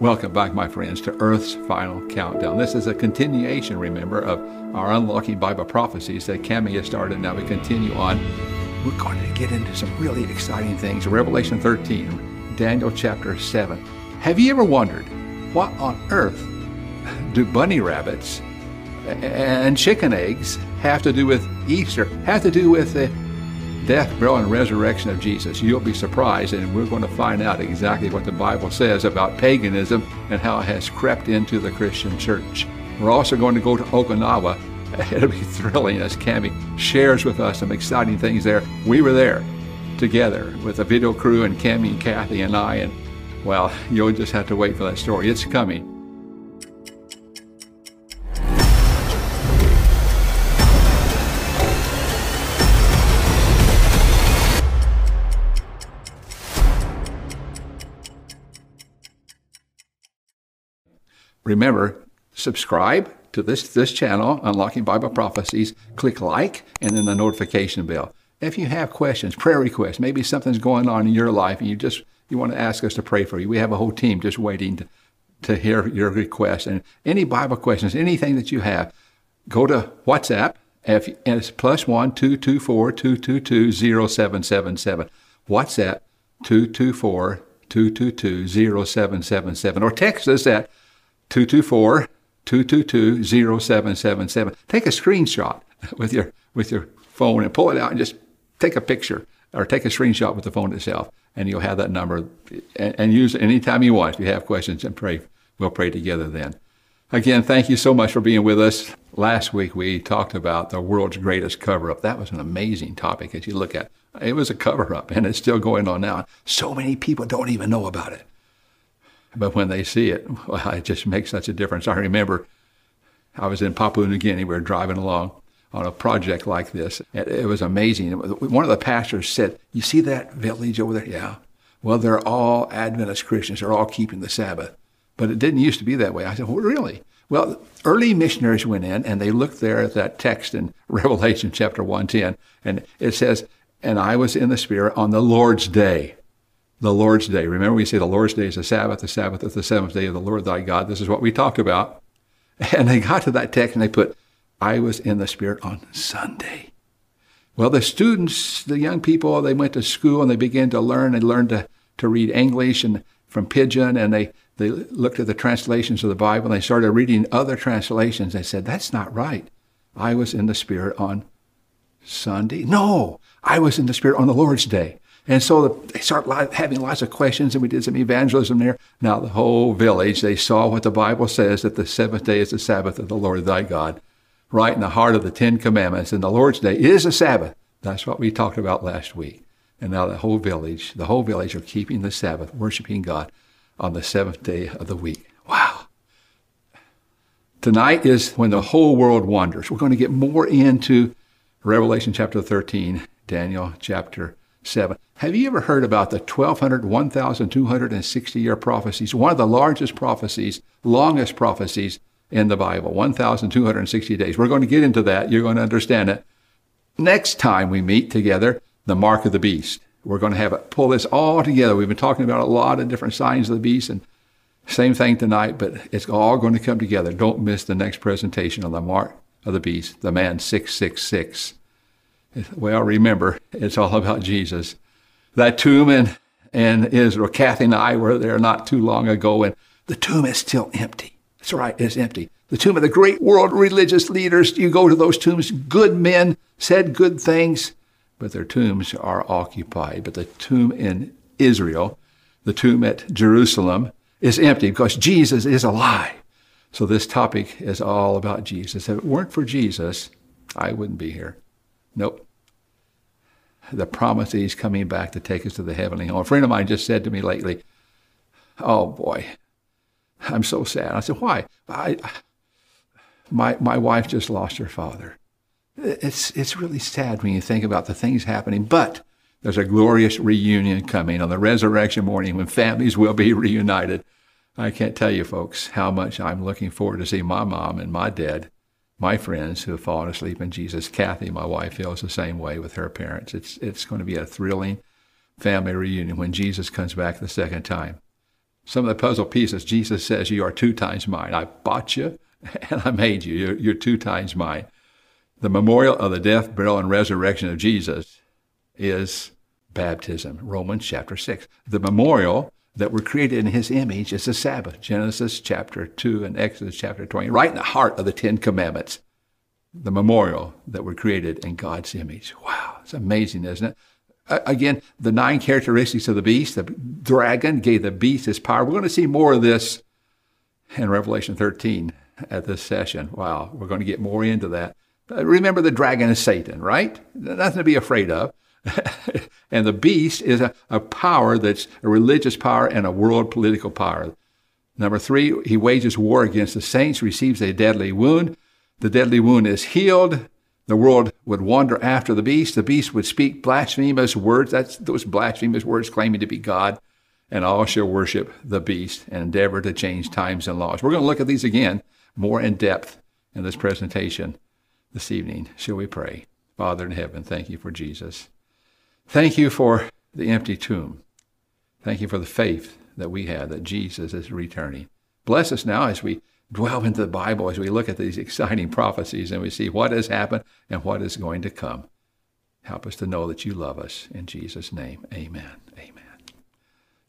Welcome back, my friends, to Earth's Final Countdown. This is a continuation, remember, of our Unlocking Bible Prophecies that Cami has started. Now we continue on. We're going to get into some really exciting things. Revelation 13, Daniel chapter 7. Have you ever wondered what on earth do bunny rabbits and chicken eggs have to do with Easter, have to do with the death, burial, and resurrection of Jesus. You'll be surprised, and we're going to find out exactly what the Bible says about paganism and how it has crept into the Christian church. We're also going to go to Okinawa. It'll be thrilling as Cami shares with us some exciting things there. We were there together with the video crew and Cami and Kathy and I, and well, you'll just have to wait for that story. It's coming. Remember, subscribe to this, this channel, Unlocking Bible Prophecies. Click like and then the notification bell. If you have questions, prayer requests, maybe something's going on in your life and you just you want to ask us to pray for you, we have a whole team just waiting to, to hear your request. And any Bible questions, anything that you have, go to WhatsApp. If, and it's plus one two two four two two two zero seven seven seven. WhatsApp two two four two two two zero seven seven seven. Or text us at 224 222 0777. Take a screenshot with your, with your phone and pull it out and just take a picture or take a screenshot with the phone itself, and you'll have that number and, and use it anytime you want. If you have questions, and pray, we'll pray together then. Again, thank you so much for being with us. Last week we talked about the world's greatest cover up. That was an amazing topic as you look at. It was a cover up, and it's still going on now. So many people don't even know about it. But when they see it, well, it just makes such a difference. I remember I was in Papua New Guinea. We were driving along on a project like this. It was amazing. One of the pastors said, You see that village over there? Yeah. Well, they're all Adventist Christians. They're all keeping the Sabbath. But it didn't used to be that way. I said, Well, really? Well, early missionaries went in and they looked there at that text in Revelation chapter 110, and it says, And I was in the Spirit on the Lord's day the Lord's Day. Remember, we say the Lord's Day is the Sabbath, the Sabbath is the seventh day of the Lord thy God. This is what we talked about. And they got to that text and they put, I was in the Spirit on Sunday. Well, the students, the young people, they went to school and they began to learn. They learned to, to read English and from Pidgin and they, they looked at the translations of the Bible and they started reading other translations. They said, That's not right. I was in the Spirit on Sunday. No, I was in the Spirit on the Lord's Day. And so they start having lots of questions, and we did some evangelism there. Now, the whole village, they saw what the Bible says that the seventh day is the Sabbath of the Lord thy God, right in the heart of the Ten Commandments. And the Lord's day is a Sabbath. That's what we talked about last week. And now the whole village, the whole village are keeping the Sabbath, worshiping God on the seventh day of the week. Wow. Tonight is when the whole world wanders. We're going to get more into Revelation chapter 13, Daniel chapter 7. Have you ever heard about the 1200, 1260 year prophecies? One of the largest prophecies, longest prophecies in the Bible, 1260 days. We're going to get into that. You're going to understand it. Next time we meet together, the mark of the beast. We're going to have it pull this all together. We've been talking about a lot of different signs of the beast and same thing tonight, but it's all going to come together. Don't miss the next presentation on the mark of the beast, the man 666. Well, remember, it's all about Jesus. That tomb in, in Israel, Kathy and I were there not too long ago, and the tomb is still empty. That's right, it's empty. The tomb of the great world religious leaders, you go to those tombs, good men said good things, but their tombs are occupied. But the tomb in Israel, the tomb at Jerusalem, is empty because Jesus is alive. So this topic is all about Jesus. If it weren't for Jesus, I wouldn't be here. Nope. The promise that he's coming back to take us to the heavenly home. A friend of mine just said to me lately, Oh boy, I'm so sad. I said, Why? I, my, my wife just lost her father. It's, it's really sad when you think about the things happening, but there's a glorious reunion coming on the resurrection morning when families will be reunited. I can't tell you, folks, how much I'm looking forward to see my mom and my dad my friends who have fallen asleep in Jesus. Kathy, my wife, feels the same way with her parents. It's, it's going to be a thrilling family reunion when Jesus comes back the second time. Some of the puzzle pieces, Jesus says, You are two times mine. I bought you and I made you. You're, you're two times mine. The memorial of the death, burial, and resurrection of Jesus is baptism, Romans chapter 6. The memorial that we're created in his image is the Sabbath, Genesis chapter 2 and Exodus chapter 20, right in the heart of the Ten Commandments. The memorial that we're created in God's image. Wow, it's amazing, isn't it? Again, the nine characteristics of the beast, the dragon gave the beast his power. We're going to see more of this in Revelation 13 at this session. Wow, we're going to get more into that. Remember, the dragon is Satan, right? Nothing to be afraid of. And the beast is a, a power that's a religious power and a world political power. Number three, he wages war against the saints, receives a deadly wound. The deadly wound is healed. The world would wander after the beast. The beast would speak blasphemous words. That's those blasphemous words claiming to be God. And all shall worship the beast and endeavor to change times and laws. We're going to look at these again more in depth in this presentation this evening. Shall we pray? Father in heaven, thank you for Jesus. Thank you for the empty tomb. Thank you for the faith that we have that Jesus is returning. Bless us now as we dwell into the Bible, as we look at these exciting prophecies and we see what has happened and what is going to come. Help us to know that you love us. In Jesus' name, amen. Amen.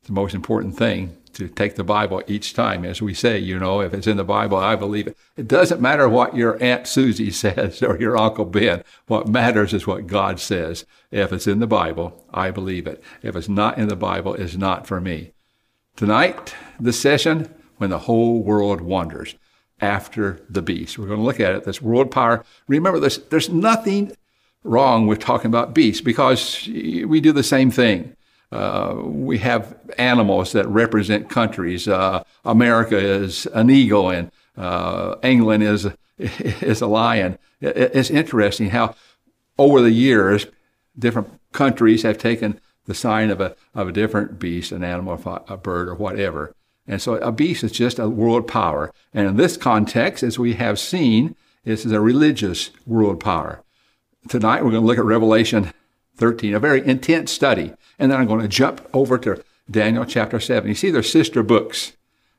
The most important thing to take the Bible each time. As we say, you know, if it's in the Bible, I believe it. It doesn't matter what your Aunt Susie says or your Uncle Ben. What matters is what God says. If it's in the Bible, I believe it. If it's not in the Bible, it's not for me. Tonight, the session, when the whole world wanders after the beast. We're going to look at it, this world power. Remember, there's, there's nothing wrong with talking about beasts because we do the same thing. Uh, we have animals that represent countries. Uh, America is an eagle, and uh, England is is a lion. It's interesting how over the years different countries have taken the sign of a of a different beast, an animal, a bird, or whatever. And so a beast is just a world power. And in this context, as we have seen, this is a religious world power. Tonight we're going to look at Revelation 13, a very intense study. And then I'm going to jump over to Daniel chapter 7. You see, they're sister books,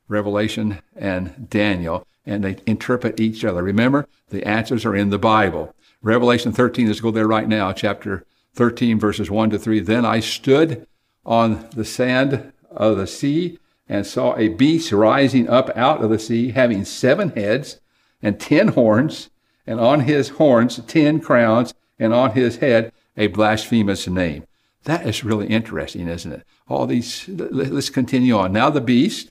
Revelation and Daniel, and they interpret each other. Remember, the answers are in the Bible. Revelation 13, let's go there right now, chapter 13, verses 1 to 3. Then I stood on the sand of the sea and saw a beast rising up out of the sea, having seven heads and ten horns, and on his horns ten crowns, and on his head a blasphemous name. That is really interesting, isn't it? All these, let's continue on. Now the beast,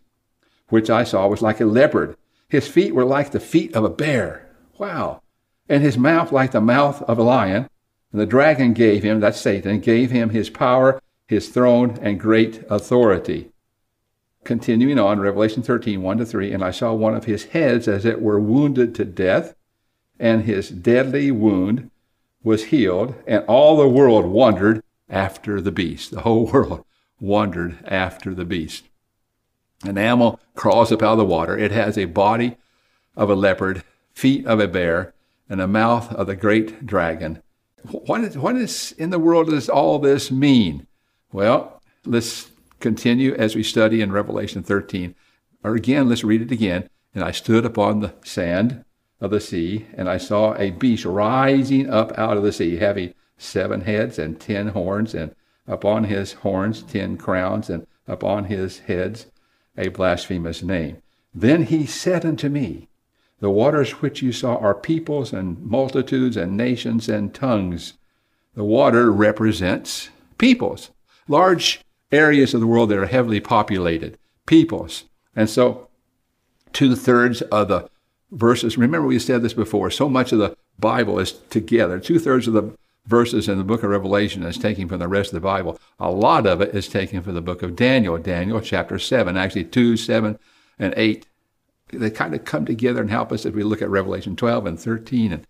which I saw, was like a leopard. His feet were like the feet of a bear. Wow. And his mouth like the mouth of a lion. And the dragon gave him, that's Satan, gave him his power, his throne, and great authority. Continuing on, Revelation 13, 1 to 3, and I saw one of his heads as it were wounded to death, and his deadly wound was healed, and all the world wondered after the beast. The whole world wondered after the beast. An animal crawls up out of the water. It has a body of a leopard, feet of a bear, and a mouth of the great dragon. What is, what is in the world does all this mean? Well, let's continue as we study in Revelation 13. Or again, let's read it again. And I stood upon the sand of the sea, and I saw a beast rising up out of the sea, having seven heads and ten horns, and upon his horns ten crowns, and upon his heads a blasphemous name. Then he said unto me, The waters which you saw are peoples and multitudes and nations and tongues. The water represents peoples, large areas of the world that are heavily populated, peoples. And so two thirds of the verses. Remember, we said this before. So much of the Bible is together. Two thirds of the verses in the book of Revelation is taken from the rest of the Bible. A lot of it is taken from the book of Daniel, Daniel chapter 7, actually 2, 7, and 8. They kind of come together and help us if we look at Revelation 12 and 13 and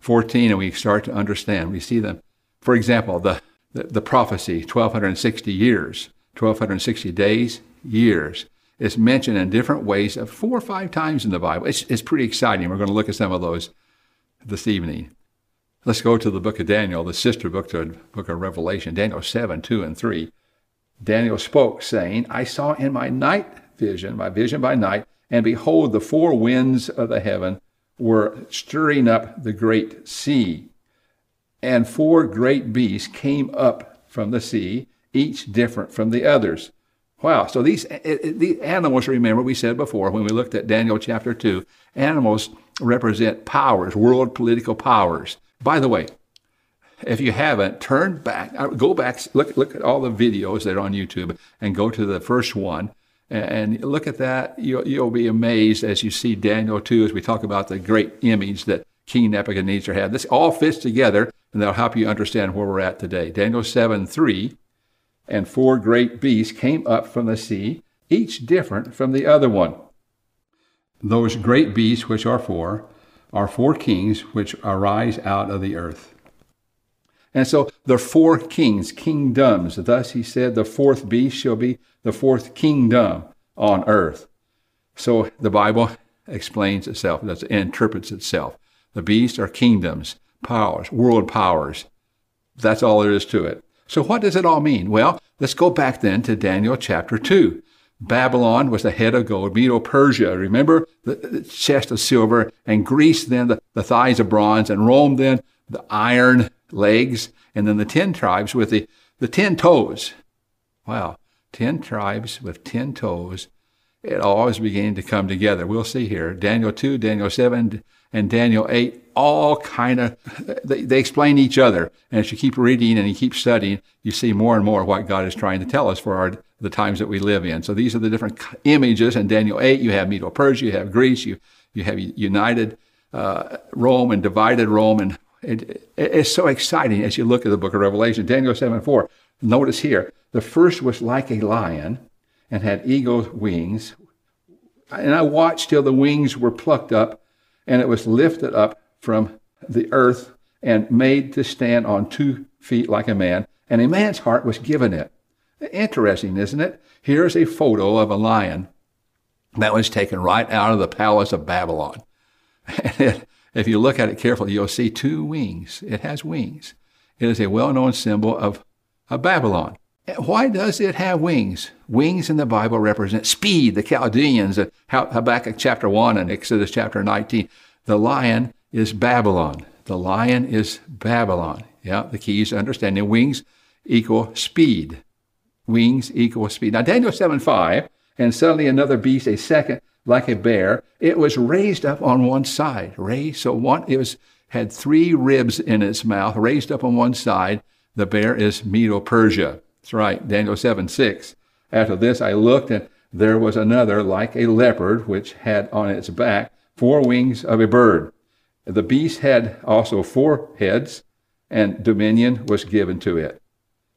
14 and we start to understand. We see them. For example, the, the, the prophecy, 1260 years, 1260 days, years is mentioned in different ways, uh, four or five times in the Bible. It's, it's pretty exciting. We're going to look at some of those this evening. Let's go to the book of Daniel, the sister book to the book of Revelation, Daniel 7, 2 and 3. Daniel spoke, saying, I saw in my night vision, my vision by night, and behold, the four winds of the heaven were stirring up the great sea. And four great beasts came up from the sea, each different from the others. Wow. So these, eh, eh, eh, the animals, remember, we said before when we looked at Daniel chapter 2, animals represent powers, world political powers. By the way, if you haven't, turn back, uh, go back, look, look at all the videos that are on YouTube and go to the first one and look at that. You'll, you'll be amazed as you see Daniel 2 as we talk about the great image that King Nebuchadnezzar had. This all fits together and that'll help you understand where we're at today. Daniel 7 3 and four great beasts came up from the sea, each different from the other one. Those great beasts, which are four, are four kings which arise out of the earth. And so the four kings, kingdoms. Thus he said, the fourth beast shall be the fourth kingdom on earth. So the Bible explains itself, it interprets itself. The beasts are kingdoms, powers, world powers. That's all there is to it. So what does it all mean? Well, let's go back then to Daniel chapter 2. Babylon was the head of gold, Medo Persia, remember the, the, chest of silver, and Greece then the, the thighs of bronze, and Rome then the iron legs, and then the ten tribes with the, the ten toes. Wow, ten tribes with ten toes. It all is beginning to come together. We'll see here. Daniel 2, Daniel 7, and Daniel 8 all kind of, they, they, explain each other. And as you keep reading and you keep studying, you see more and more what God is trying to tell us for our, the times that we live in. So these are the different images. In Daniel 8, you have Medo-Persia, you have Greece, you, you have united uh, Rome and divided Rome. And it, it, it's so exciting as you look at the book of Revelation. Daniel 7 4, notice here, the first was like a lion and had eagle's wings. And I watched till the wings were plucked up and it was lifted up from the earth and made to stand on two feet like a man, and a man's heart was given it. Interesting, isn't it? Here's a photo of a lion that was taken right out of the palace of Babylon. And it, if you look at it carefully, you'll see two wings. It has wings. It is a well-known symbol of, of Babylon. Eh, why does it have wings? Wings in the Bible represent speed. The Chaldeans, eh, Habakkuk chapter 1 and Exodus chapter 19. The lion is Babylon. The lion is Babylon. Yeah, the key is understanding wings equal speed. Wings equal speed. Now, Daniel 7 5, and suddenly another beast, a second, like a bear, it was raised up on one side. Raised, so one, it was, had three ribs in its mouth, raised up on one side. The bear is Medo Persia. That's right, Daniel 7 6. After this I looked, and there was another like a leopard, which had on its back four wings of a bird. The beast had also four heads, and dominion was given to it.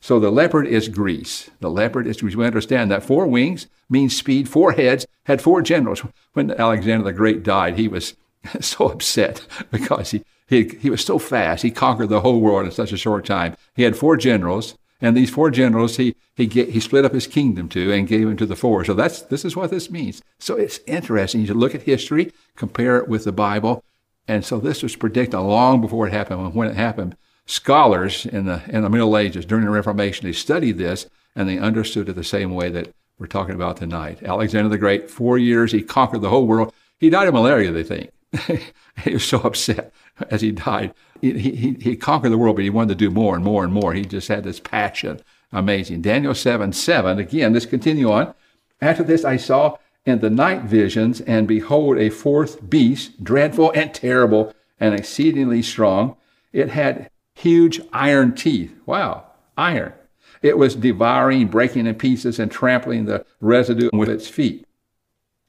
So the leopard is Greece. The leopard is Greece. We understand that four wings means speed, four heads, had four generals. When Alexander the Great died, he was so upset because he, he, he was so fast. He conquered the whole world in such a short time. He had four generals, and these four generals, he, he, get, he split up his kingdom to and gave them to the four. So that's, this is what this means. So it's interesting. You look at history, compare it with the Bible. And so this was predicted long before it happened. When it happened, scholars in the, in the Middle Ages, during the Reformation, they studied this and they understood it the same way that we're talking about tonight. Alexander the Great, four years, he conquered the whole world. He died of malaria, they think. he was so upset as he died. He, he, he conquered the world, but he wanted to do more and more and more. He just had this passion. Amazing. Daniel 7 7, again, let's continue on. After this, I saw in the night visions, and behold, a fourth beast, dreadful and terrible and exceedingly strong. It had huge iron teeth. Wow, iron. It was devouring, breaking in pieces, and trampling the residue with its feet.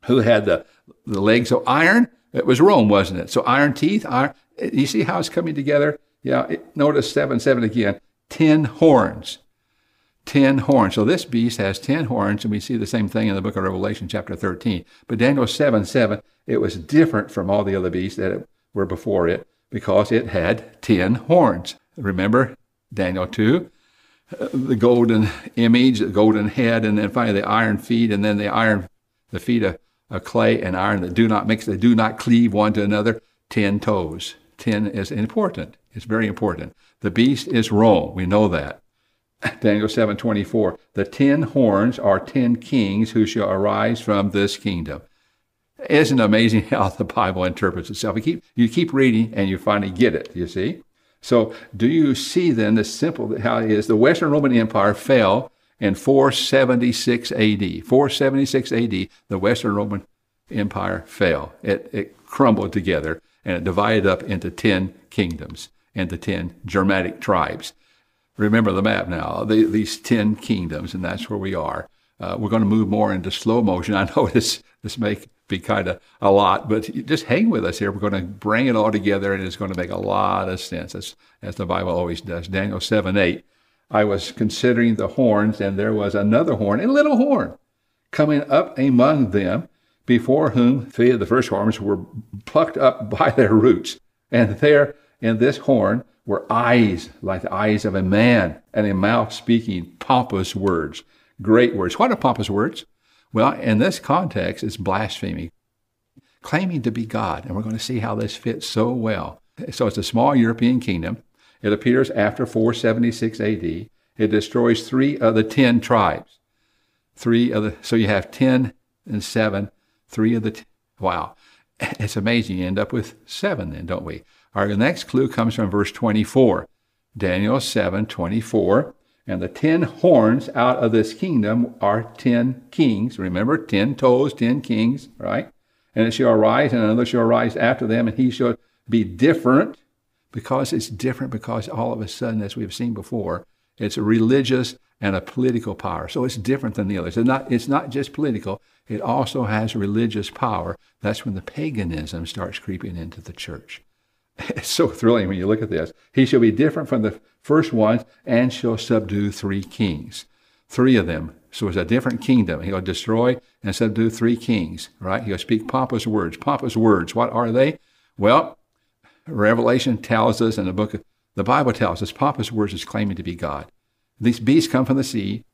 Who had the, the legs of iron? It was Rome, wasn't it? So iron teeth, iron. You see how it's coming together? Yeah, it, notice 7 7 again. Ten horns. Ten horns. So this beast has ten horns, and we see the same thing in the book of Revelation, chapter 13. But Daniel 7 7, it was different from all the other beasts that were before it because it had ten horns. Remember Daniel 2? the golden image, the golden head, and then finally the iron feet, and then the iron, the feet of of clay and iron that do not mix, they do not cleave one to another. Ten toes. Ten is important. It's very important. The beast is Rome. We know that. Daniel 7:24. The ten horns are ten kings who shall arise from this kingdom. Isn't amazing how the Bible interprets itself? You keep, you keep reading and you finally get it, you see? So, do you see then the simple how it is? The Western Roman Empire fell in 476 AD. 476 AD, the Western Roman Empire fell. It, it crumbled together and it divided up into 10 kingdoms, into 10 Germanic tribes. Remember the map now, the, these 10 kingdoms, and that's where we are. Uh, we're going to move more into slow motion. I know this, this may be kind of a lot, but just hang with us here. We're going to bring it all together, and it's going to make a lot of sense, as, as the Bible always does. Daniel 7 8. I was considering the horns, and there was another horn, a little horn, coming up among them, before whom three of the first horns were plucked up by their roots. And there in this horn were eyes like the eyes of a man, and a mouth speaking pompous words, great words. What are pompous words? Well, in this context, it's blasphemy, claiming to be God. And we're going to see how this fits so well. So it's a small European kingdom. It appears after 476 AD. It destroys three of the ten tribes. Three of the, so you have 10 and 7, three of the, t- wow. It's amazing. You end up with seven then, don't we? Our next clue comes from verse 24. Daniel 7, 24. And the ten horns out of this kingdom are ten kings. Remember, ten toes, ten kings, right? And it shall arise, and another shall arise after them, and he shall be different because it's different because all of a sudden, as we've seen before, it's a religious and a political power. So it's different than the others. It's not, it's not just political, it also has religious power. That's when the paganism starts creeping into the church. It's so thrilling when you look at this. He shall be different from the first ones and shall subdue three kings. Three of them. So it's a different kingdom. He'll destroy and subdue three kings, right? He'll speak pompous words. Pompous words. What are they? Well, Revelation tells us, and the book of the Bible tells us, pompous words is claiming to be God. These beasts come from the sea.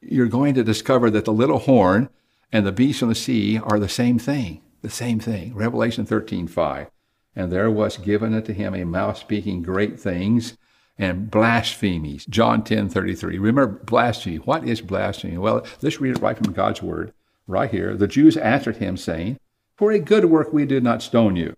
You're going to discover that the little horn and the beast from the sea are the same thing. The same thing. Revelation 13, 5 and there was given unto him a mouth speaking great things and blasphemies. John 10 33. Remember blasphemy. What is blasphemy? Well, let's read it right from God's word, right here. The Jews answered him, saying, For a good work we did not stone you,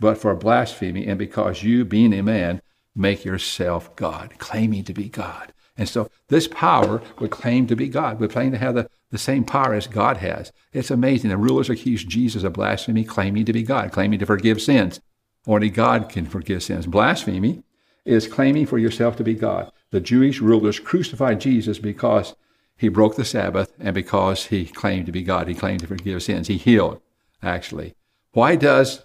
but for blasphemy, and because you, being a man, make yourself God, claiming to be God. And so this power would claim to be God, would claim to have the, the same power as God has. It's amazing. The rulers accused Jesus of blasphemy, claiming to be God, claiming to forgive sins. Only God can forgive sins. Blasphemy is claiming for yourself to be God. The Jewish rulers crucified Jesus because he broke the Sabbath and because he claimed to be God. He claimed to forgive sins. He healed, actually. Why does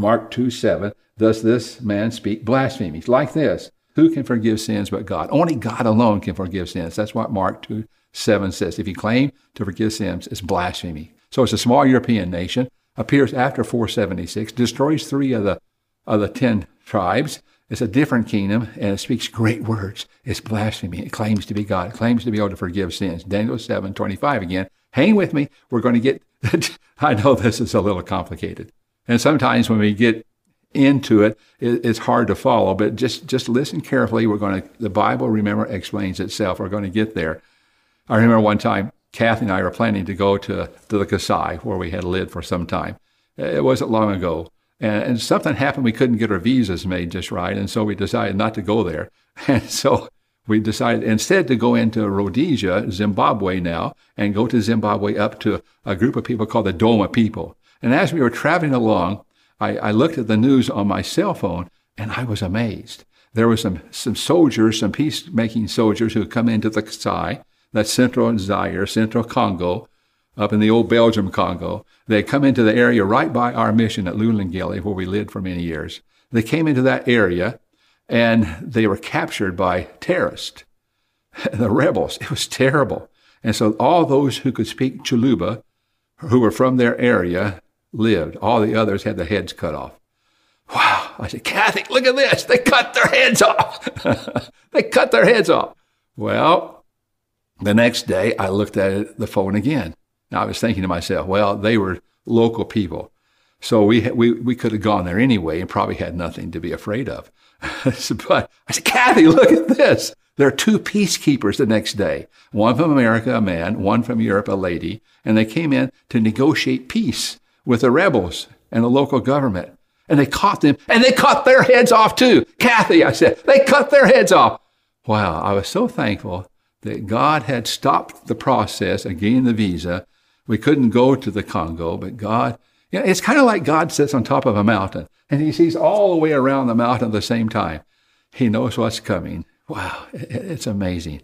Mark 2 7, does this man speak blasphemies like this? Who can forgive sins but God? Only God alone can forgive sins. That's what Mark 2 7 says. If you claim to forgive sins, it's blasphemy. So it's a small European nation appears after 476, destroys three of the, of the ten tribes. It's a different kingdom, and it speaks great words. It's blasphemy. It claims to be God. It claims to be able to forgive sins. Daniel 7, 25 again. Hang with me. We're going to get, I know this is a little complicated. And sometimes when we get into it, it's hard to follow, but just, just listen carefully. We're going to, the Bible, remember, explains itself. We're going to get there. I remember one time Kathy and I were planning to go to, to the Kasai, where we had lived for some time. It wasn't long ago. And, and, something happened. We couldn't get our visas made just right. And so we decided not to go there. And so we decided instead to go into Rhodesia, Zimbabwe now, and go to Zimbabwe up to a group of people called the Doma people. And as we were traveling along, I, I looked at the news on my cell phone and I was amazed. There were some, some soldiers, some peacemaking soldiers who had come into the Kasai that's central Zaire, central Congo, up in the old Belgium Congo. They had come into the area right by our mission at Lulangele, where we lived for many years. They came into that area and they were captured by terrorists, the rebels. It was terrible. And so all those who could speak Chuluba, who were from their area, lived. All the others had their heads cut off. Wow. I said, Kathy, look at this. They cut their heads off. they cut their heads off. Well, the next day, I looked at the phone again. Now, I was thinking to myself, well, they were local people. So we, we, we could have gone there anyway and probably had nothing to be afraid of. but I said, Kathy, look at this. There are two peacekeepers the next day. One from America, a man, one from Europe, a lady. And they came in to negotiate peace with the rebels and the local government. And they caught them and they cut their heads off too. Kathy, I said, they cut their heads off. Wow, I was so thankful that God had stopped the process of getting the visa. We couldn't go to the Congo, but God, you know, it's kind of like God sits on top of a mountain and he sees all the way around the mountain at the same time. He knows what's coming. Wow, it's amazing.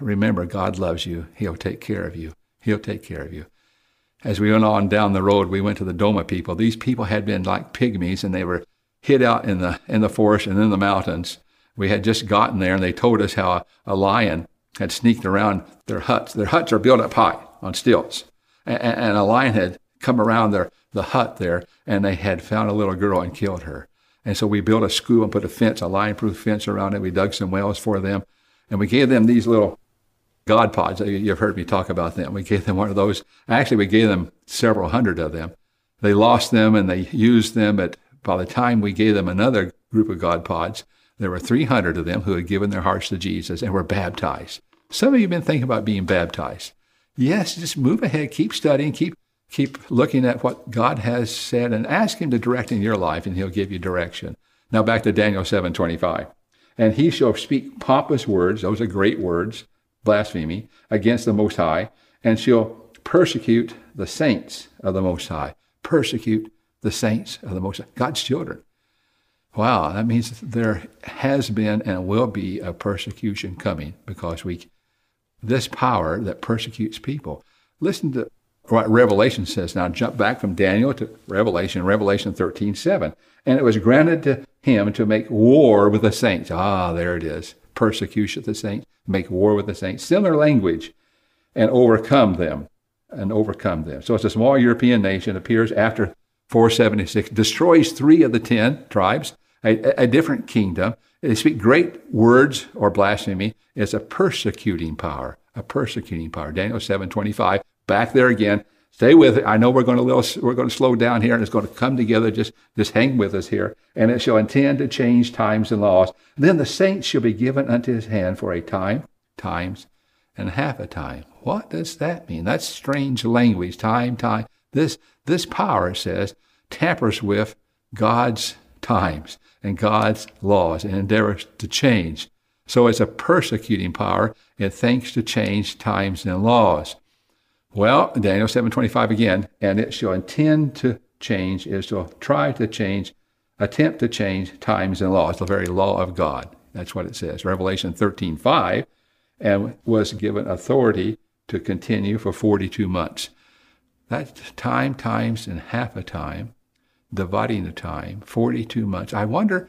Remember, God loves you. He'll take care of you. He'll take care of you. As we went on down the road, we went to the Doma people. These people had been like pygmies and they were hid out in the, in the forest and in the mountains. We had just gotten there and they told us how a, a lion had sneaked around their huts. Their huts are built up high on stilts. And, and a lion had come around their, the hut there and they had found a little girl and killed her. And so we built a school and put a fence, a lion-proof fence around it. We dug some wells for them. And we gave them these little God pods. You've heard me talk about them. We gave them one of those. Actually, we gave them several hundred of them. They lost them and they used them. But by the time we gave them another group of God pods, there were 300 of them who had given their hearts to Jesus and were baptized. Some of you have been thinking about being baptized. Yes, just move ahead, keep studying, keep keep looking at what God has said and ask him to direct in your life and he'll give you direction. Now back to Daniel 7:25. And he shall speak pompous words, those are great words, blasphemy, against the Most High, and shall persecute the saints of the Most High. Persecute the saints of the Most High, God's children. Wow, that means there has been and will be a persecution coming because we this power that persecutes people. Listen to what Revelation says. Now jump back from Daniel to Revelation, Revelation 13, 7. And it was granted to him to make war with the saints. Ah, there it is. Persecution of the saints, make war with the saints. Similar language. And overcome them. And overcome them. So it's a small European nation, appears after 476, destroys three of the ten tribes, a, a different kingdom. They speak great words or blasphemy. It's a persecuting power. A persecuting power. Daniel 7:25 back there again. Stay with it. I know we're going to little, we're going to slow down here, and it's going to come together. Just just hang with us here, and it shall intend to change times and laws. Then the saints shall be given unto his hand for a time, times, and half a time. What does that mean? That's strange language. Time, time. This this power says tampers with God's times and God's laws and endeavors to change. So it's a persecuting power. It thinks to change times and laws. Well, Daniel 7:25 again, and it shall intend to change, is to try to change, attempt to change times and laws, the very law of God. That's what it says. Revelation 13:5, and was given authority to continue for 42 months. That's time times and half a time, dividing the time, 42 months. I wonder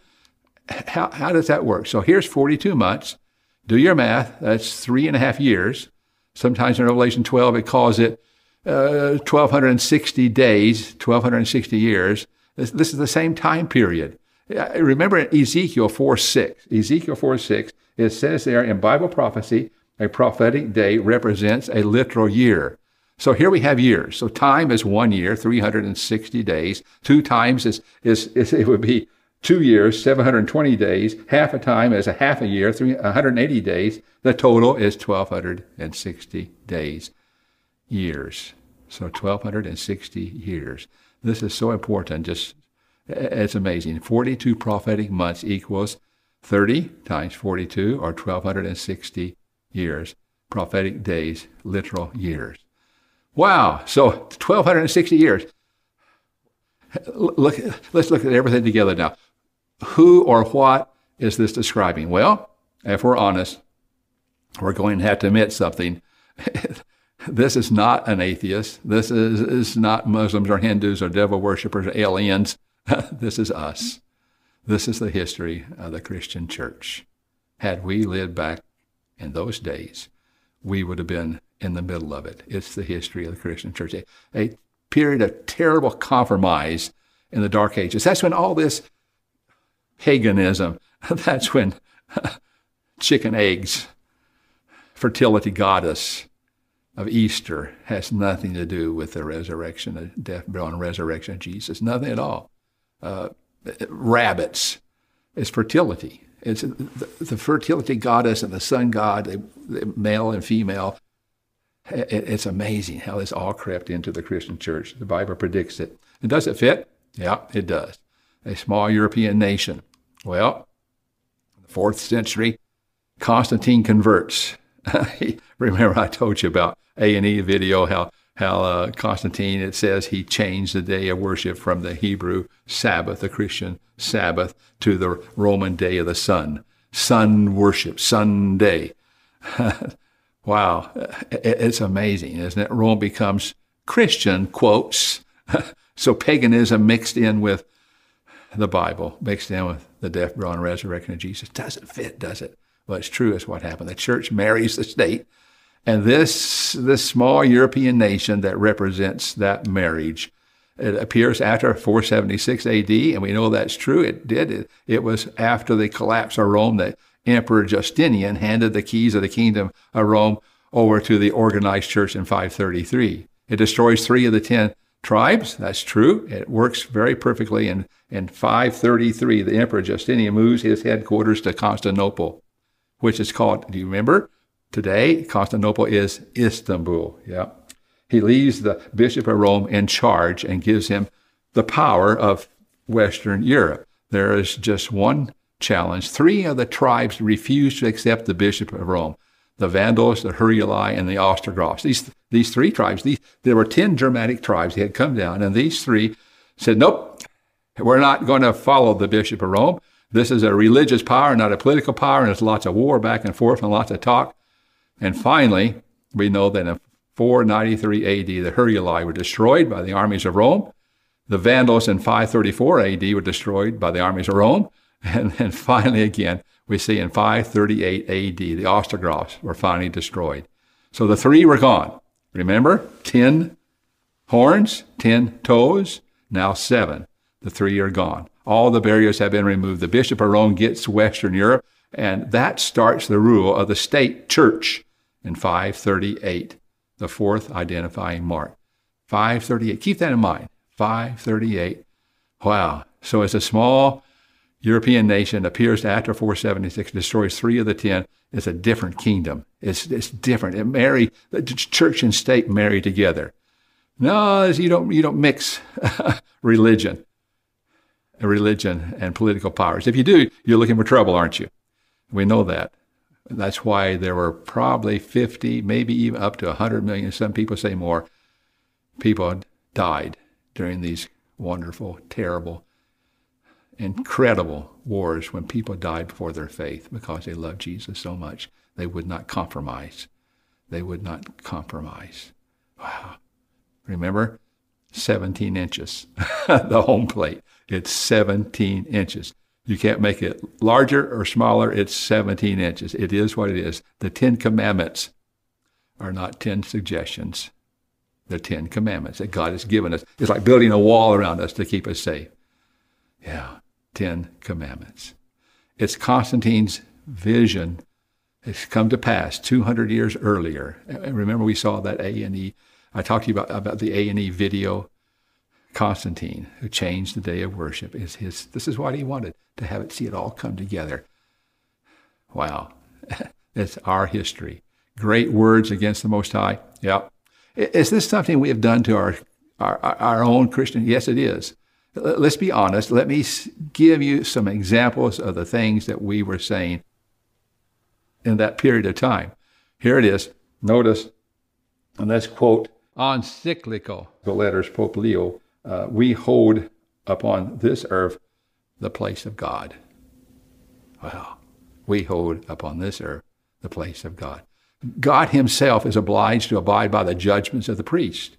how, how does that work? So here's 42 months. Do your math. That's three and a half years. Sometimes in Revelation 12, it calls it uh, 1260 days, 1260 years. This, this, is the same time period. Remember in Ezekiel 4 6. Ezekiel 4 6, it says there in Bible prophecy, a prophetic day represents a literal year. So here we have years. So time is one year, 360 days. Two times is, is, is it would be two years, 720 days. Half a time is a half a year, 180 days. The total is 1,260 days, years. So 1,260 years. This is so important. Just, it's amazing. 42 prophetic months equals 30 times 42 or 1,260 years. Prophetic days, literal years. Wow. So 1,260 years. Look, let's look at everything together now. Who or what is this describing? Well, if we're honest, we're going to have to admit something. this is not an atheist. This is, is not Muslims or Hindus or devil worshippers or aliens. this is us. This is the history of the Christian church. Had we lived back in those days, we would have been in the middle of it. It's the history of the Christian church. A, a period of terrible compromise in the Dark Ages. That's when all this paganism, that's when chicken eggs, fertility goddess of Easter has nothing to do with the resurrection, the death, burial, and resurrection of Jesus. Nothing at all. Uh, rabbits is fertility. It's the, the fertility goddess and the sun god, male and female. It, it's amazing how this all crept into the Christian church. The Bible predicts it. And does it fit? Yeah, it does. A small European nation. Well, the fourth century, Constantine converts. Remember, I told you about A and E video how how uh, Constantine it says he changed the day of worship from the Hebrew Sabbath, the Christian Sabbath, to the Roman day of the sun, sun worship, Sunday. wow, it's amazing, isn't it? Rome becomes Christian quotes, so paganism mixed in with the Bible, mixed in with the death, burial, and resurrection of Jesus. Doesn't fit, does it? Well, it's true. It's what happened. The church marries the state and this, this small European nation that represents that marriage, it appears after 476 AD, and we know that's true. It did. It, it was after the collapse of Rome that Emperor Justinian handed the keys of the kingdom of Rome over to the organized church in 533. It destroys three of the ten tribes. That's true. It works very perfectly. In, in 533, the Emperor Justinian moves his headquarters to Constantinople, which is called, do you remember? Today, Constantinople is Istanbul. Yeah. He leaves the Bishop of Rome in charge and gives him the power of Western Europe. There is just one challenge. Three of the tribes refused to accept the Bishop of Rome the Vandals, the Heruli, and the Ostrogoths. These, these three tribes, these, there were 10 Germanic tribes. that had come down, and these three said, Nope, we're not going to follow the Bishop of Rome. This is a religious power, not a political power, and there's lots of war back and forth and lots of talk. And finally, we know that in 493 AD, the Heruli were destroyed by the armies of Rome. The Vandals in 534 AD were destroyed by the armies of Rome. And then finally, again, we see in 538 AD, the Ostrogoths were finally destroyed. So the three were gone. Remember, 10 horns, 10 toes, now seven. The three are gone. All the barriers have been removed. The Bishop of Rome gets Western Europe, and that starts the rule of the state church in 538, the fourth identifying mark. 538. Keep that in mind. 538. Wow. So as a small European nation appears after 476, destroys three of the ten, it's a different kingdom. It's, it's different. It marry, the church and state marry together. No, you don't, you don't mix religion, religion and political powers. If you do, you're looking for trouble, aren't you? We know that. That's why there were probably 50, maybe even up to 100 million, some people say more, people died during these wonderful, terrible, incredible wars when people died for their faith because they loved Jesus so much. They would not compromise. They would not compromise. Wow. Remember? 17 inches, the home plate. It's 17 inches. You can't make it larger or smaller. It's 17 inches. It is what it is. The Ten Commandments are not 10 suggestions. They're 10 commandments that God has given us. It's like building a wall around us to keep us safe. Yeah, 10 commandments. It's Constantine's vision. It's come to pass 200 years earlier. Remember we saw that A&E. I talked to you about, about the A&E video. Constantine, who changed the day of worship, is his. This is what he wanted to have it, see it all come together. Wow. it's our history. Great words against the Most High. Yeah. Is this something we have done to our, our, our own Christian? Yes, it is. Let's be honest. Let me give you some examples of the things that we were saying in that period of time. Here it is. Notice, and let's quote encyclical, the letters Pope Leo. Uh, we hold upon this earth the place of God. Well, we hold upon this earth the place of God. God himself is obliged to abide by the judgments of the priest,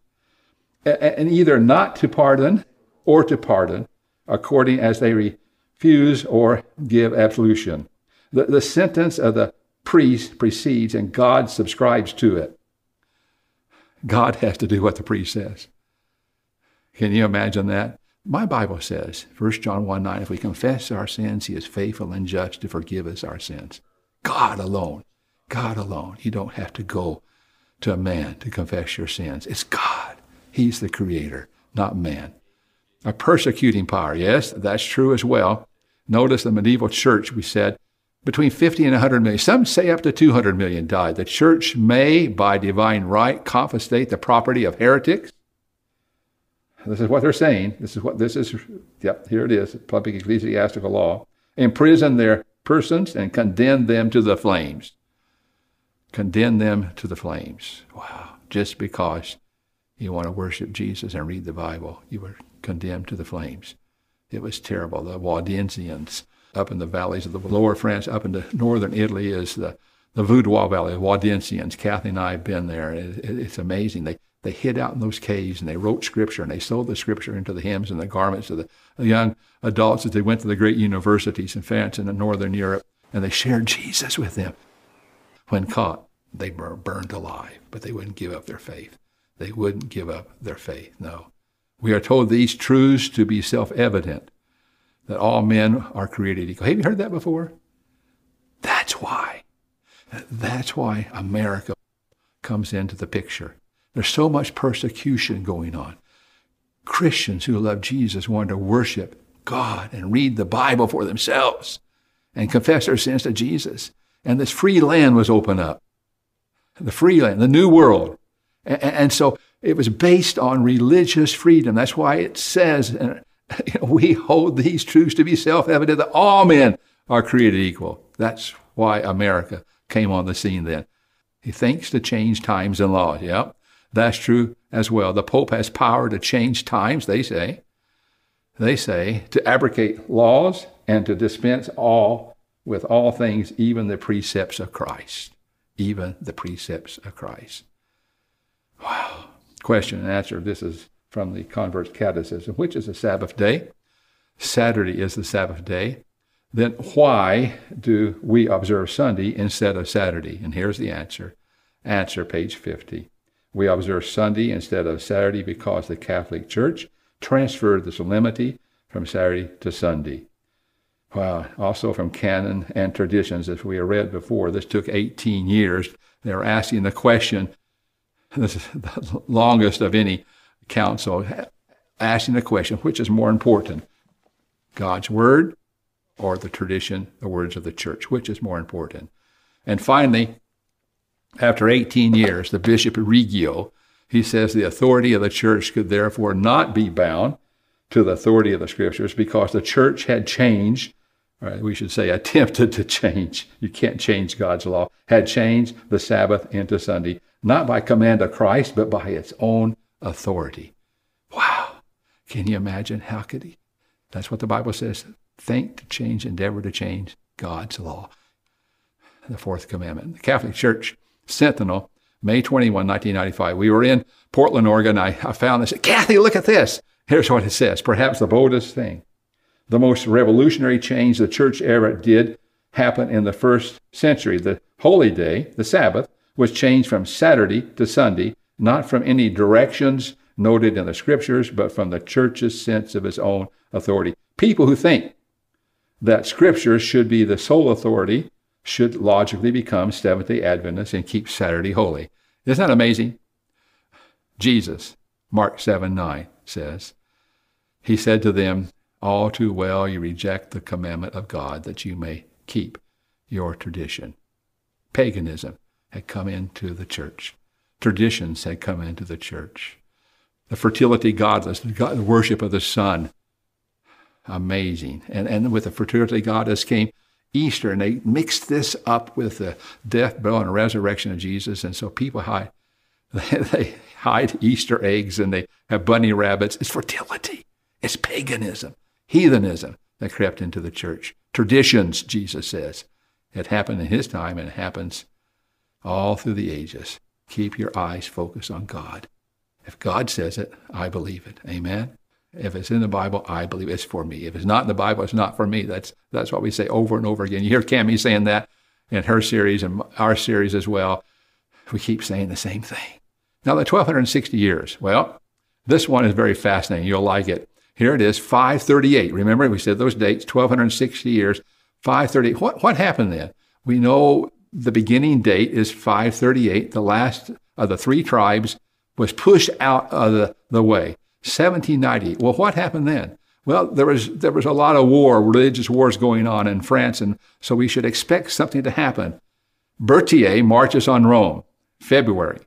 and either not to pardon or to pardon, according as they refuse or give absolution. The, the sentence of the priest precedes, and God subscribes to it. God has to do what the priest says. Can you imagine that? My Bible says, 1 John 1 9, if we confess our sins, he is faithful and just to forgive us our sins. God alone. God alone. You don't have to go to a man to confess your sins. It's God. He's the creator, not man. A persecuting power. Yes, that's true as well. Notice the medieval church, we said, between 50 and 100 million. Some say up to 200 million died. The church may, by divine right, confiscate the property of heretics. This is what they're saying. This is what this is. Yep, here it is public ecclesiastical law. Imprison their persons and condemn them to the flames. Condemn them to the flames. Wow. Just because you want to worship Jesus and read the Bible, you were condemned to the flames. It was terrible. The Waldensians up in the valleys of the lower France, up into northern Italy is the, the Vaudois Valley, the Waldensians. Kathy and I have been there. It, it, it's amazing. They, they hid out in those caves and they wrote scripture and they sewed the scripture into the hymns and the garments of the, young adults as they went to the great universities in France and in northern Europe. And they shared Jesus with them. When caught, they were burned alive, but they wouldn't give up their faith. They wouldn't give up their faith. No. We are told these truths to be self evident that all men are created equal. Have you heard that before? That's why. That's why America comes into the picture. There's so much persecution going on. Christians who love Jesus want to worship God and read the Bible for themselves and confess their sins to Jesus. And this free land was opened up. The free land, the new world. And, so it was based on religious freedom. That's why it says, you know, we hold these truths to be self evident that all men are created equal. That's why America came on the scene then. He thinks to change times and laws. Yep, that's true as well. The Pope has power to change times, they say. They say to abrogate laws and to dispense all with all things, even the precepts of Christ. Even the precepts of Christ. Wow. Question and answer. This is from the Convert's Catechism, which is a Sabbath day. Saturday is the Sabbath day. Then why do we observe Sunday instead of Saturday? And here's the answer. Answer, page 50. We observe Sunday instead of Saturday because the Catholic Church transferred the solemnity from Saturday to Sunday. Wow. Also from canon and traditions, as we have read before, this took 18 years. They're asking the question, this is the longest of any council asking the question which is more important, God's word or the tradition, the words of the church? Which is more important? And finally, after 18 years, the Bishop Reggio, he says the authority of the church could therefore not be bound to the authority of the scriptures because the church had changed, right, we should say attempted to change. You can't change God's law, had changed the Sabbath into Sunday, not by command of Christ, but by its own authority. Wow. Can you imagine? How could he? That's what the Bible says. Think to change, endeavor to change God's law. The fourth commandment. The Catholic Church Sentinel, May 21, 1995. We were in Portland, Oregon. I, I found this. Kathy, look at this. Here's what it says. Perhaps the boldest thing. The most revolutionary change the church ever did happen in the first century. The holy day, the Sabbath, was changed from Saturday to Sunday not from any directions noted in the scriptures, but from the church's sense of its own authority. People who think that scripture should be the sole authority should logically become Seventh day Adventists and keep Saturday holy. Isn't that amazing? Jesus, Mark 7 9 says, He said to them, All too well you reject the commandment of God that you may keep your tradition. Paganism had come into the church traditions had come into the church. The fertility goddess, the, God, the worship of the sun, amazing. And, and with the fertility goddess came Easter, and they mixed this up with the death, burial, and resurrection of Jesus. And so people hide, they, hide Easter eggs and they have bunny rabbits. It's fertility. It's paganism, heathenism that crept into the church. Traditions, Jesus says. It happened in his time and it happens all through the ages. Keep your eyes focused on God. If God says it, I believe it. Amen. If it's in the Bible, I believe it's for me. If it's not in the Bible, it's not for me. That's that's what we say over and over again. You hear Cami saying that in her series and our series as well. We keep saying the same thing. Now, the 1260 years. Well, this one is very fascinating. You'll like it. Here it is, 538. Remember, we said those dates, 1260 years, 538. What, what happened then? We know the beginning date is 538. The last of the three tribes was pushed out of the, the way. 1790. Well, what happened then? Well, there was, there was a lot of war, religious wars going on in France, and so we should expect something to happen. Berthier marches on Rome, February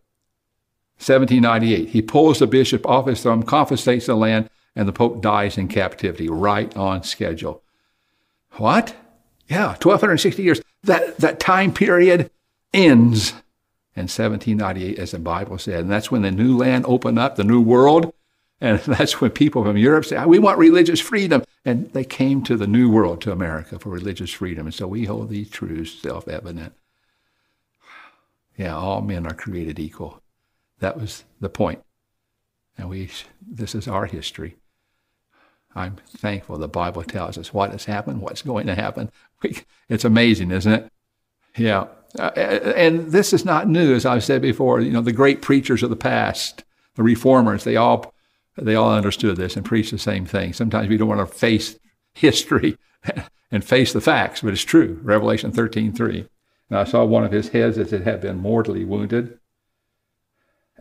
1798. He pulls the bishop off his throne, confiscates the land, and the Pope dies in captivity, right on schedule. What? Yeah, 1260 years. That, that time period ends in 1798, as the Bible said. And that's when the new land opened up, the new world. And that's when people from Europe say, we want religious freedom. And they came to the new world, to America, for religious freedom. And so we hold these truths self evident. Yeah, all men are created equal. That was the point. And we, this is our history. I'm thankful the Bible tells us what has happened, what's going to happen. It's amazing, isn't it? Yeah. Uh, and this is not new, as I've said before. You know, the great preachers of the past, the reformers, they all they all understood this and preached the same thing. Sometimes we don't want to face history and face the facts, but it's true. Revelation 13:3. And I saw one of his heads as it had been mortally wounded,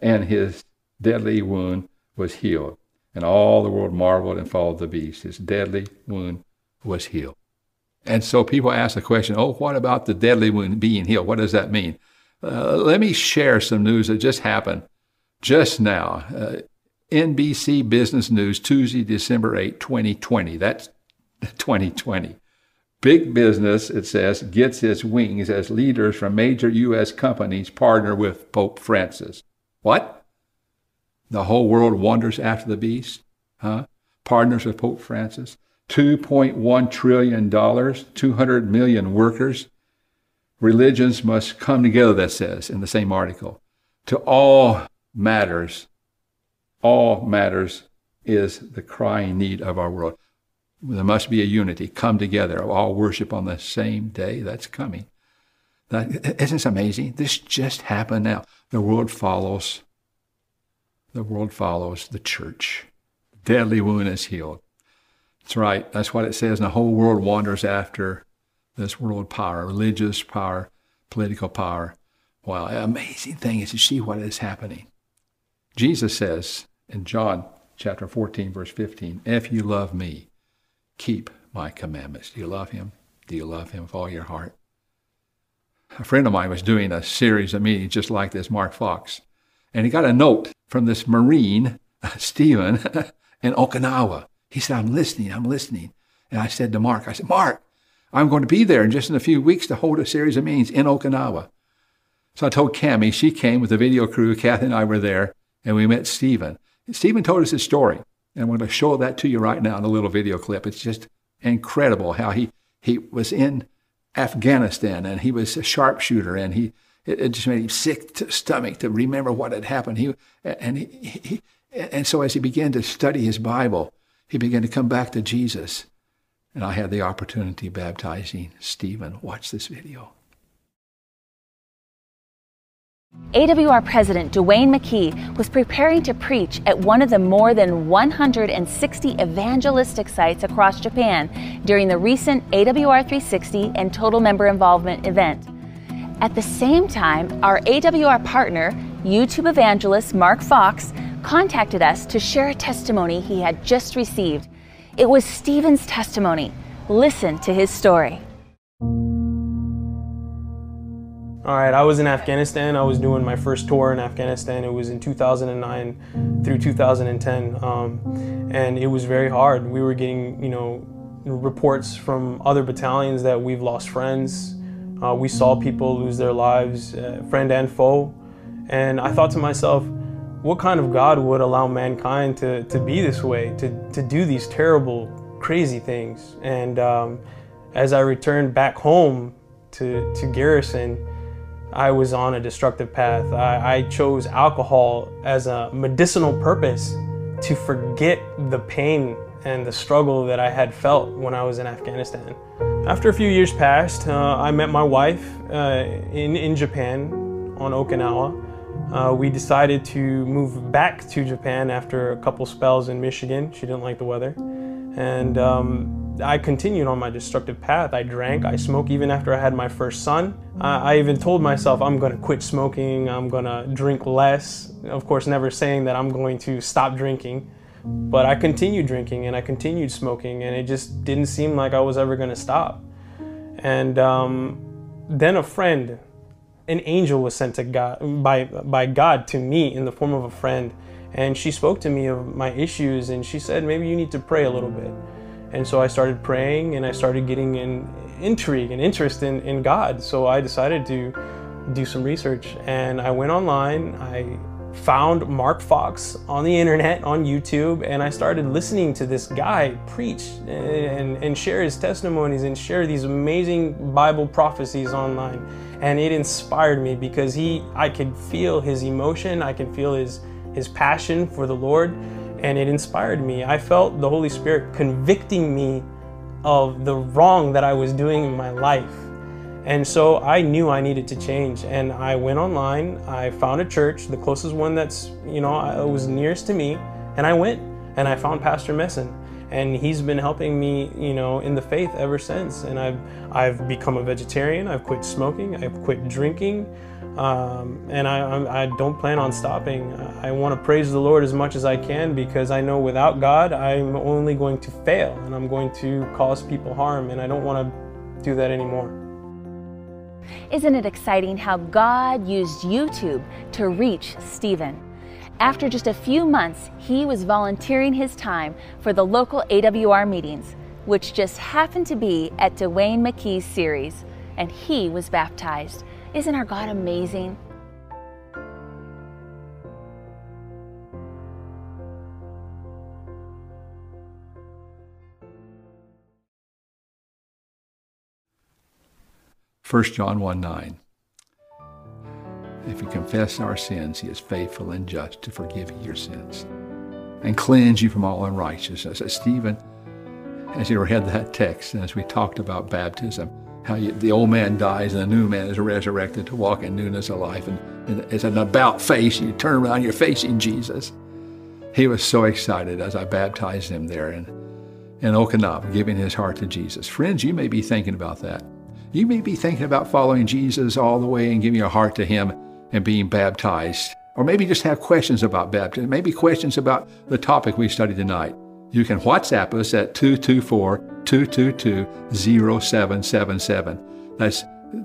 and his deadly wound was healed. And all the world marveled and followed the beast. His deadly wound was healed. And so people ask the question, oh, what about the deadly wound being healed? What does that mean? Uh, let me share some news that just happened just now. Uh, NBC Business News, Tuesday, December 8, 2020. That's 2020. Big business, it says, gets its wings as leaders from major U.S. companies partner with Pope Francis. What? The whole world wanders after the beast? Huh? Partners with Pope Francis? $2.1 trillion, 200 million workers. Religions must come together, that says in the same article. To all matters, all matters is the crying need of our world. There must be a unity, come together, all worship on the same day. That's coming. That, isn't this amazing? This just happened now. The world follows. The world follows the church. Deadly wound is healed. That's right. That's what it says. And the whole world wanders after this world power, religious power, political power. Well, amazing thing is to see what is happening. Jesus says in John chapter 14, verse 15, if you love me, keep my commandments. Do you love him? Do you love him with all your heart? A friend of mine was doing a series of meetings just like this, Mark Fox, and he got a note from this Marine, Stephen, in Okinawa. He said, I'm listening, I'm listening. And I said to Mark, I said, Mark, I'm going to be there in just in a few weeks to hold a series of meetings in Okinawa. So I told Cami, she came with the video crew, Kathy and I were there, and we met Stephen. Stephen told us his story, and I'm going to show that to you right now in a little video clip. It's just incredible how he, he was in Afghanistan and he was a sharpshooter and he it, it just made him sick to stomach to remember what had happened. He and he, he and so as he began to study his Bible, he began to come back to Jesus. And I had the opportunity baptizing Stephen. Watch this video. AWR President Duane McKey was preparing to preach at one of the more than 160 evangelistic sites across Japan during the recent AWR 360 and Total Member Involvement event. At the same time, our AWR partner, YouTube evangelist Mark Fox, contacted us to share a testimony he had just received. It was Stephen's testimony. Listen to his story. All right, I was in Afghanistan. I was doing my first tour in Afghanistan. It was in 2009 through 2010, um, and it was very hard. We were getting, you know, reports from other battalions that we've lost friends. Uh, we saw people lose their lives, uh, friend and foe, and I thought to myself, what kind of God would allow mankind to, to be this way, to, to do these terrible, crazy things? And um, as I returned back home to, to Garrison, I was on a destructive path. I, I chose alcohol as a medicinal purpose to forget the pain and the struggle that I had felt when I was in Afghanistan. After a few years passed, uh, I met my wife uh, in, in Japan on Okinawa uh, we decided to move back to Japan after a couple spells in Michigan. She didn't like the weather. And um, I continued on my destructive path. I drank, I smoked even after I had my first son. I even told myself I'm going to quit smoking, I'm going to drink less. Of course, never saying that I'm going to stop drinking. But I continued drinking and I continued smoking, and it just didn't seem like I was ever going to stop. And um, then a friend, an angel was sent to God by by God to me in the form of a friend, and she spoke to me of my issues, and she said maybe you need to pray a little bit. And so I started praying, and I started getting an intrigue and interest in, in God. So I decided to do some research, and I went online. I found Mark Fox on the internet, on YouTube, and I started listening to this guy preach and, and share his testimonies and share these amazing Bible prophecies online. And it inspired me because he I could feel his emotion, I could feel his his passion for the Lord, and it inspired me. I felt the Holy Spirit convicting me of the wrong that I was doing in my life and so I knew I needed to change. And I went online, I found a church, the closest one that's, you know, uh, was nearest to me. And I went and I found Pastor Messon. And he's been helping me, you know, in the faith ever since. And I've, I've become a vegetarian, I've quit smoking, I've quit drinking. Um, and I, I, don't plan on stopping. I want to praise the Lord as much as I can because I know without God, I'm only going to fail and I'm going to cause people harm. And I don't want to do that anymore. Isn't it exciting how God used YouTube to reach Stephen? After just a few months, he was volunteering his time for the local AWR meetings, which just happened to be at Duane McKey's series, and he was baptized. Isn't our God amazing? 1 John 1 9. If you confess our sins, he is faithful and just to forgive your sins and cleanse you from all unrighteousness. As Stephen, as you read that text, and as we talked about baptism, how you, the old man dies and the new man is resurrected to walk in newness of life. And, and it's an about face. You turn around, you're facing Jesus. He was so excited as I baptized him there in, in Okinawa, giving his heart to Jesus. Friends, you may be thinking about that. You may be thinking about following Jesus all the way and giving your heart to Him and being baptized. Or maybe just have questions about baptism, maybe questions about the topic we studied tonight. You can WhatsApp us at 224 222 0777. That's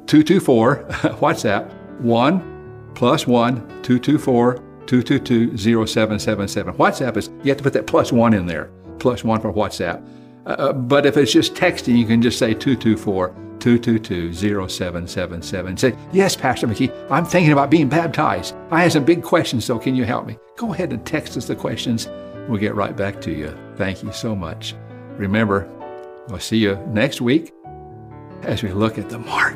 224 WhatsApp 1 plus 1 224 222 0777. WhatsApp is, you have to put that plus 1 in there, plus 1 for WhatsApp. Uh, uh but if it's just texting, you can just say 224 222-0777. Say, yes, Pastor McKey, I'm thinking about being baptized. I have some big questions, so can you help me? Go ahead and text us the questions. We'll get right back to you. Thank you so much. Remember, we'll see you next week as we look at the mark,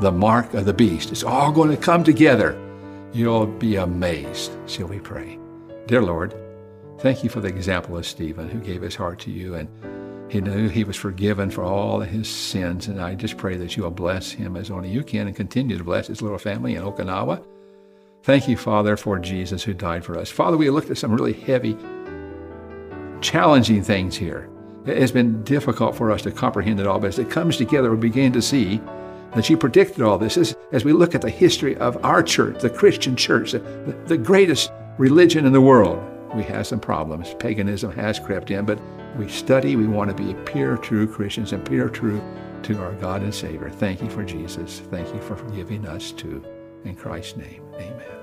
the mark of the beast. It's all going to come together. You'll be amazed. Shall we pray? Dear Lord, thank you for the example of Stephen who gave his heart to you and he knew he was forgiven for all his sins, and I just pray that you will bless him as only you can and continue to bless his little family in Okinawa. Thank you, Father, for Jesus who died for us. Father, we looked at some really heavy, challenging things here. It has been difficult for us to comprehend it all, but as it comes together, we begin to see that she predicted all this. As, as we look at the history of our church, the Christian church, the, the greatest religion in the world, we have some problems. Paganism has crept in, but we study, we want to be pure, true Christians and pure, true to our God and Savior. Thank you for Jesus. Thank you for forgiving us too. In Christ's name, amen.